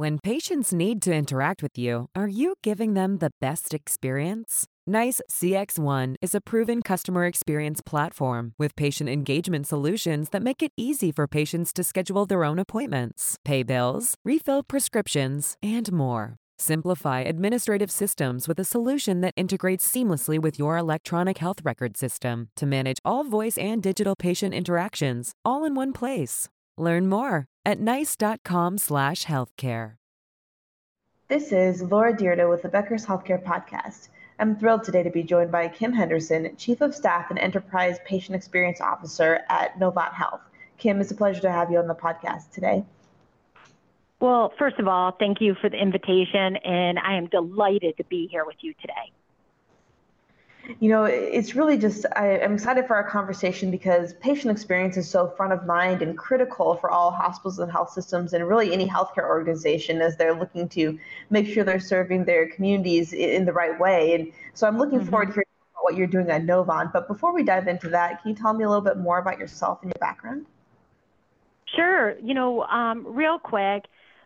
When patients need to interact with you, are you giving them the best experience? NICE CXone is a proven customer experience platform with patient engagement solutions that make it easy for patients to schedule their own appointments, pay bills, refill prescriptions, and more. Simplify administrative systems with a solution that integrates seamlessly with your electronic health record system to manage all voice and digital patient interactions all in one place. Learn more at nice.com/healthcare. This is Laura Dyrda with the Becker's Healthcare Podcast. I'm thrilled today to be joined by Kim Henderson, Chief of Staff and Enterprise Patient Experience Officer at Novant Health. Kim, it's a pleasure to have you on the podcast today. Well, first of all, thank you for the invitation, and I am delighted to be here with you today you know, it's really just, I, am excited for our conversation because patient experience is so front of mind and critical for all hospitals and health systems and really any healthcare organization as they're looking to make sure they're serving their communities in the right way. And so I'm looking mm-hmm. forward to hearing about what you're doing at Novant. But before we dive into that, can you tell me a little bit more about yourself and your background? Sure. You know, um, real quick,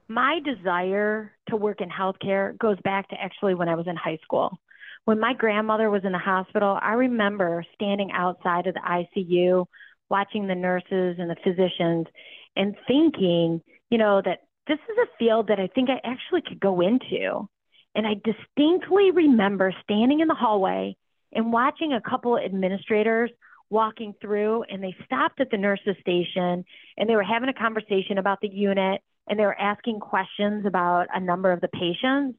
my desire to work in healthcare goes back to actually when I was in high school. When my grandmother was in the hospital, I remember standing outside of the ICU, watching the nurses and the physicians, and thinking, you know, that this is a field that I think I actually could go into. And I distinctly remember standing in the hallway and watching a couple of administrators walking through, and they stopped at the nurses' station and they were having a conversation about the unit and they were asking questions about a number of the patients.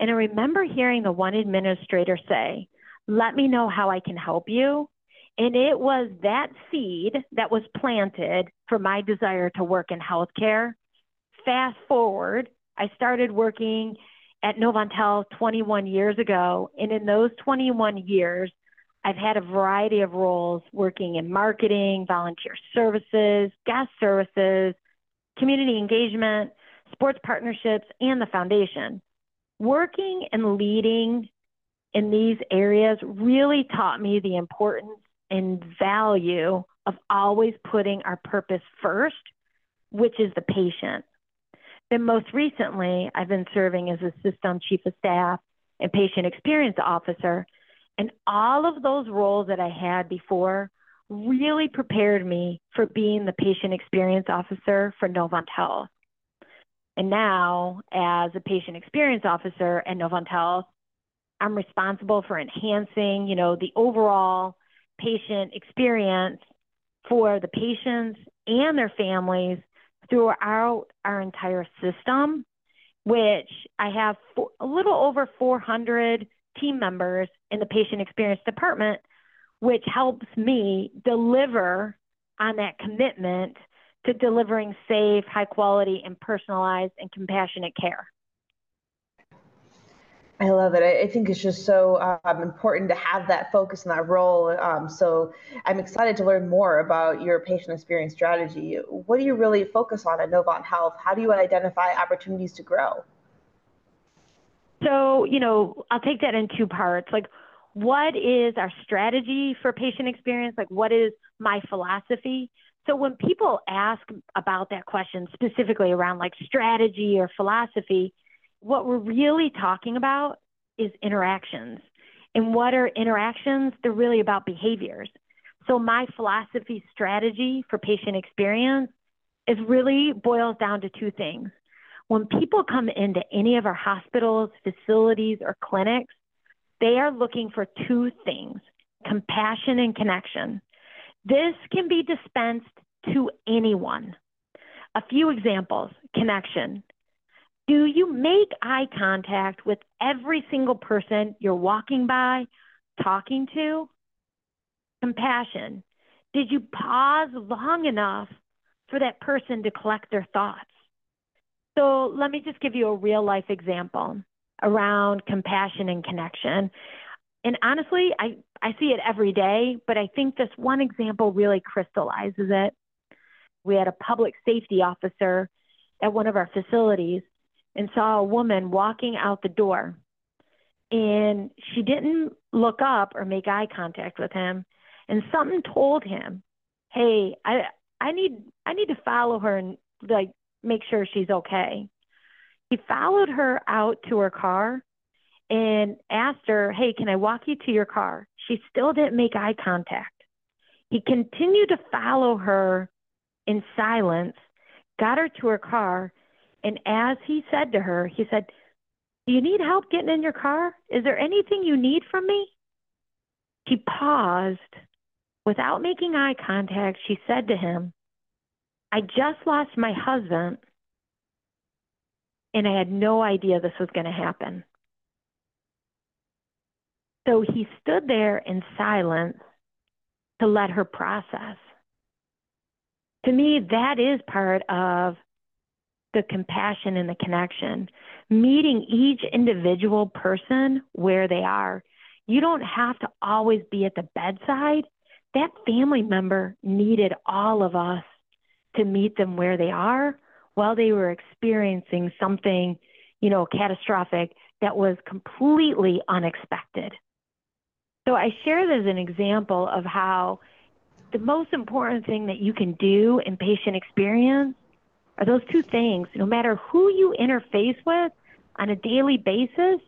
And I remember hearing the one administrator say, Let me know how I can help you. And it was that seed that was planted for my desire to work in healthcare. Fast forward, I started working at Novant Health 21 years ago. And in those 21 years, I've had a variety of roles working in marketing, volunteer services, guest services, community engagement, sports partnerships, and the foundation working and leading in these areas really taught me the importance and value of always putting our purpose first, which is the patient. Then, most recently, I've been serving as Assistant Chief of Staff and Patient Experience Officer. And all of those roles that I had before really prepared me for being the Patient Experience Officer for Novant Health. And now, as a patient experience officer at Novant Health, I'm responsible for enhancing, you know, the overall patient experience for the patients and their families throughout our entire system, which I have four, a little over 400 team members in the patient experience department, which helps me deliver on that commitment to delivering safe, high quality, and personalized and compassionate care. I love it. I, think it's just so um, important to have that focus and that role. Um, so I'm excited to learn more about your patient experience strategy. What do you really focus on at Novant Health? How do you identify opportunities to grow? So, you know, I'll take that in two parts. Like, what is our strategy for patient experience? Like, what is my philosophy? So when people ask about that question specifically around like strategy or philosophy, what we're really talking about is interactions. And what are interactions? They're really about behaviors. So my philosophy strategy for patient experience is really boils down to two things. When people come into any of our hospitals, facilities, or clinics, they are looking for two things compassion and connection. This can be dispensed to anyone. A few examples connection. Do you make eye contact with every single person you're walking by, talking to? Compassion. Did you pause long enough for that person to collect their thoughts? So let me just give you a real life example around compassion and connection. And honestly, I, I see it every day, but I think this one example really crystallizes it. We had a public safety officer at one of our facilities and saw a woman walking out the door. And she didn't look up or make eye contact with him. And something told him, hey, I, I need I need to follow her and like make sure she's okay. He followed her out to her car and asked her, Hey, can I walk you to your car? She still didn't make eye contact. He continued to follow her in silence, got her to her car, and as he said to her, he said, Do you need help getting in your car? Is there anything you need from me? She paused. Without making eye contact, she said to him, I just lost my husband, and I had no idea this was going to happen. So he stood there in silence to let her process. To me, that is part of the compassion and the connection. Meeting each individual person where they are. You don't have to always be at the bedside. That family member needed all of us to meet them where they are while they were experiencing something, you know, catastrophic that was completely unexpected. So I share this as an example of how the most important thing that you can do in patient experience are those two things. No matter who you interface with on a daily basis,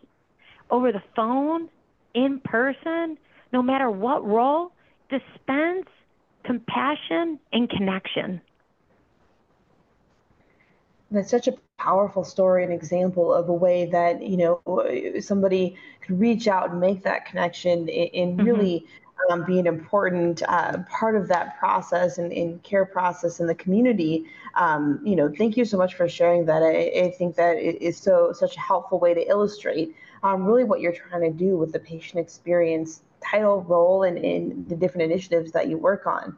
over the phone, in person, no matter what role, dispense compassion and connection. That's such a powerful story and example of a way that you know somebody could reach out and make that connection and mm-hmm. really um, be an important uh, part of that process and, and, care process in the community. Um, you know, thank you so much for sharing that. I, I think that it is so such a helpful way to illustrate um, really what you're trying to do with the patient experience title, role, and in the different initiatives that you work on.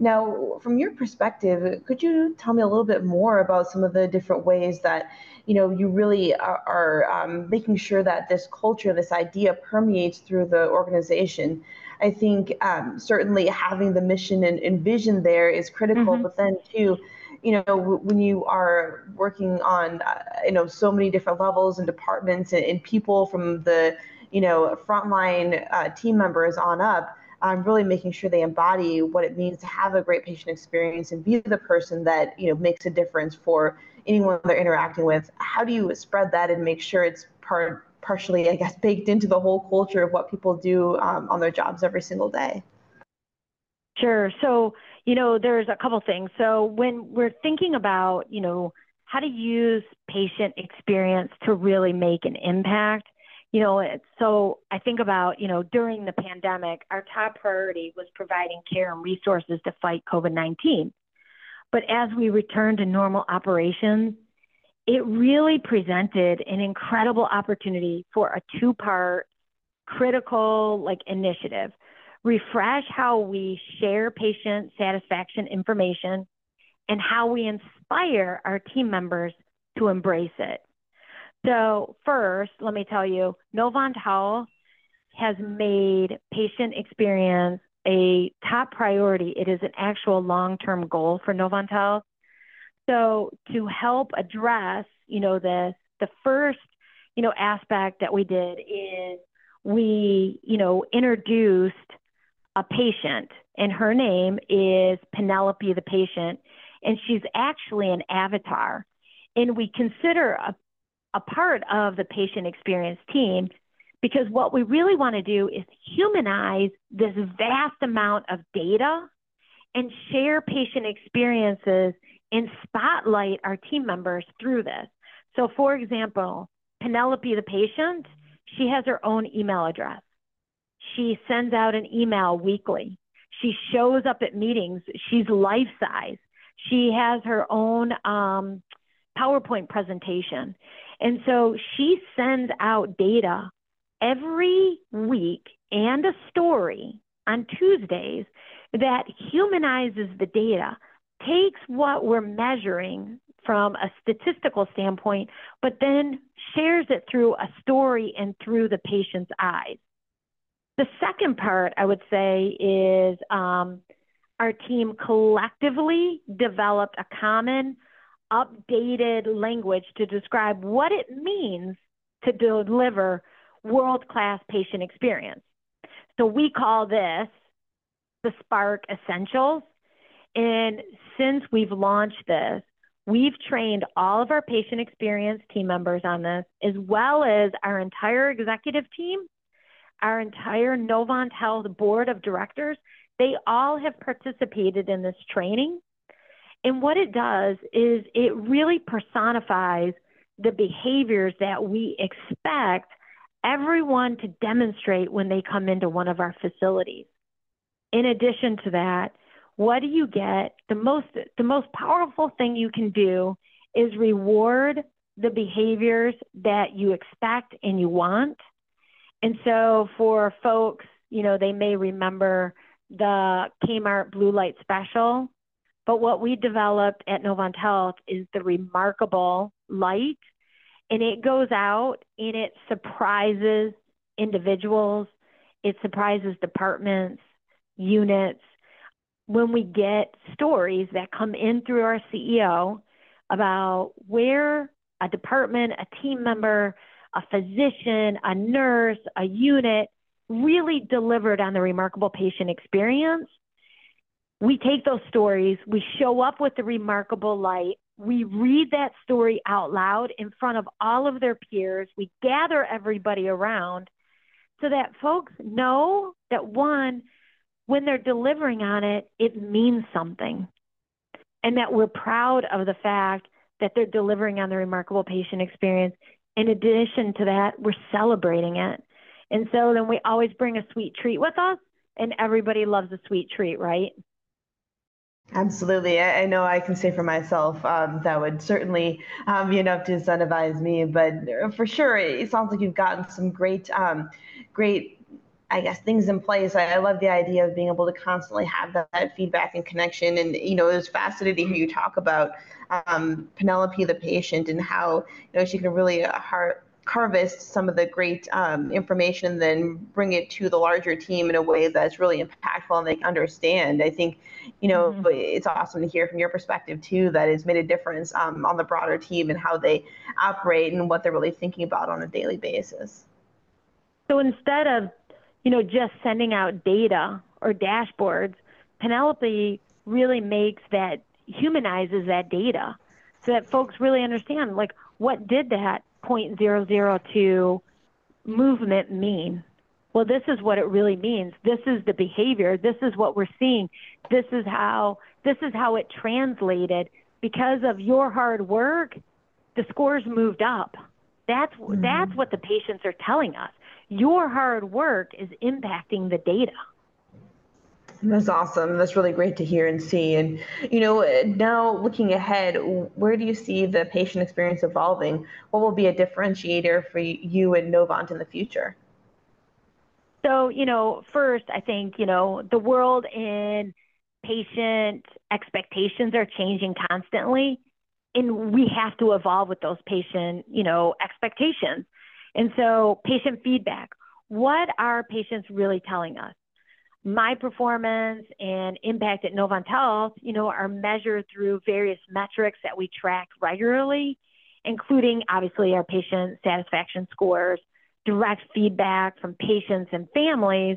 Now, from your perspective, could you tell me a little bit more about some of the different ways that you know you really are, are um, making sure that this culture, this idea, permeates through the organization? I think um, certainly having the mission and, and, vision there is critical, mm-hmm. but then too, you know, w- when you are working on, uh, you know, so many different levels and departments and, and people from the, you know, frontline uh, team members on up, um, really making sure they embody what it means to have a great patient experience and be the person that you know makes a difference for anyone they're interacting with. How do you spread that and make sure it's part partially, I guess, baked into the whole culture of what people do um, on their jobs every single day? Sure. So you know, there's a couple things. So when we're thinking about you know how to use patient experience to really make an impact you know, so I think about, you know, during the pandemic, our top priority was providing care and resources to fight COVID 19. But as we return to normal operations, it really presented an incredible opportunity for a two part critical like initiative refresh how we share patient satisfaction information and how we inspire our team members to embrace it so, first, let me tell you, Novant Health has made patient experience a top priority. It is an actual long term goal for Novant Health. So, to help address, you know, this, the first, you know, aspect that we did is we, you know, introduced a patient, and her name is Penelope the patient, and she's actually an avatar. And we consider a a part of the patient experience team because what we really want to do is humanize this vast amount of data and share patient experiences and spotlight our team members through this. So, for example, Penelope, the patient, she has her own email address. She sends out an email weekly. She shows up at meetings. She's life size. She has her own um, PowerPoint presentation. And so she sends out data every week and a story on Tuesdays that humanizes the data, takes what we're measuring from a statistical standpoint, but then shares it through a story and through the patient's eyes. The second part, I would say, is um, our team collectively developed a common updated language to describe what it means to deliver world class patient experience. So we call this the Spark Essentials. And since we've launched this, We've trained all of our patient experience team members on this, as well as our entire executive team, our entire Novant Health board of directors. They all have participated in this training. And what it does is it really personifies the behaviors that we expect everyone to demonstrate when they come into one of our facilities. In addition to that, what do you get? The most the most powerful thing you can do is reward the behaviors that you expect and you want. And so for folks, you know, they may remember the Kmart blue light special, but what we developed at Novant Health is the remarkable light and it goes out and it surprises individuals, it surprises departments, units, when we get stories that come in through our CEO about where a department, a team member, a physician, a nurse, a unit really delivered on the remarkable patient experience, we take those stories, we show up with the remarkable light, we read that story out loud in front of all of their peers, we gather everybody around so that folks know that one, when they're delivering on it, it means something. And that we're proud of the fact that they're delivering on the remarkable patient experience. In addition to that, we're celebrating it. And so then we always bring a sweet treat with us, and everybody loves a sweet treat, right? Absolutely. I, I know I can say for myself um, that would certainly um, be enough to incentivize me. But for sure, it sounds like you've gotten some great, um, great I guess things in place. I, I, love the idea of being able to constantly have that, that, feedback and connection. And you know, it was fascinating to hear you talk about um, Penelope, the patient, and how you know she can really uh, har- harvest some of the great um, information and then bring it to the larger team in a way that's really impactful and they understand. I think, you know, mm-hmm. it's awesome to hear from your perspective too that it's made a difference um, on the broader team and how they operate and what they're really thinking about on a daily basis. So instead of you know, just sending out data or dashboards, Penelope really makes that humanizes that data so that folks really understand like what did that 0.002 movement mean? Well, this is what it really means. This is the behavior. This is what we're seeing. This is how this is how it translated because of your hard work. The scores moved up. That's mm-hmm. that's what the patients are telling us your hard work is impacting the data. That's awesome. That's really great to hear and see. And, you know, now looking ahead, where do you see the patient experience evolving? What will be a differentiator for you and Novant in the future? So, you know, first, I think, you know, the world in patient expectations are changing constantly, and we have to evolve with those patient, you know, expectations. And so, patient feedback what are patients really telling us? My performance and impact at Novant Health, you know, are measured through various metrics that we track regularly, including obviously our patient satisfaction scores, direct feedback from patients and families,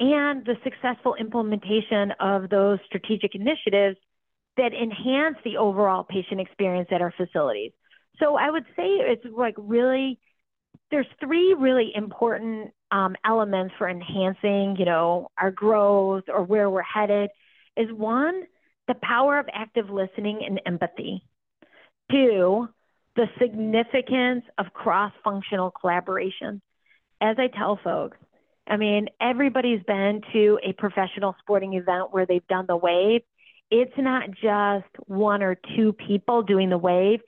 and the successful implementation of those strategic initiatives that enhance the overall patient experience at our facilities. So I would say it's like really there's three really important um, elements for enhancing, you know, our growth or where we're headed. Is one, the power of active listening and empathy. Two, the significance of cross-functional collaboration. As I tell folks, I mean, everybody's been to a professional sporting event where they've done the wave. It's not just one or two people doing the wave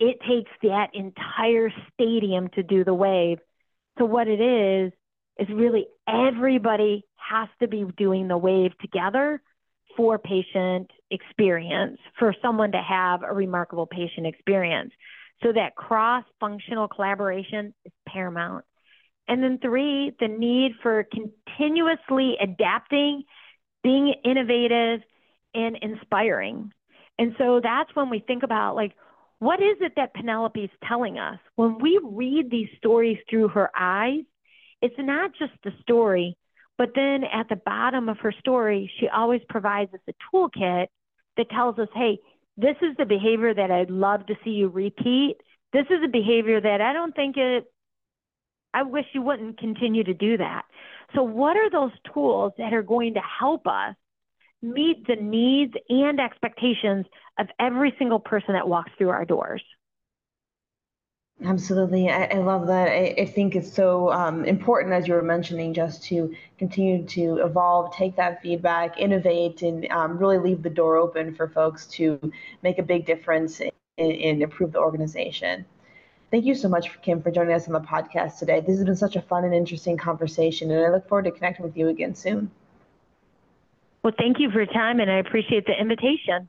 it takes that entire stadium to do the wave. So what it is is really everybody has to be doing the wave together for patient experience, for someone to have a remarkable patient experience. So that cross functional collaboration is paramount. And then three, the need for continuously adapting, being innovative, and inspiring. And so that's when we think about like, what is it that Penelope is telling us? When we read these stories through her eyes, it's not just the story, but then at the bottom of her story, she always provides us a toolkit that tells us, hey, this is the behavior that I'd love to see you repeat. This is a behavior that I don't think it, I wish you wouldn't continue to do that. So, what are those tools that are going to help us meet the needs and expectations of every single person that walks through our doors? Absolutely. I, I love that. I, I, think it's so um, important, as you were mentioning, just to continue to evolve, take that feedback, innovate, and um, really leave the door open for folks to make a big difference and improve the organization. Thank you so much, Kim, for joining us on the podcast today. This has been such a fun and interesting conversation, and I look forward to connecting with you again soon. Well, thank you for your time, and I appreciate the invitation.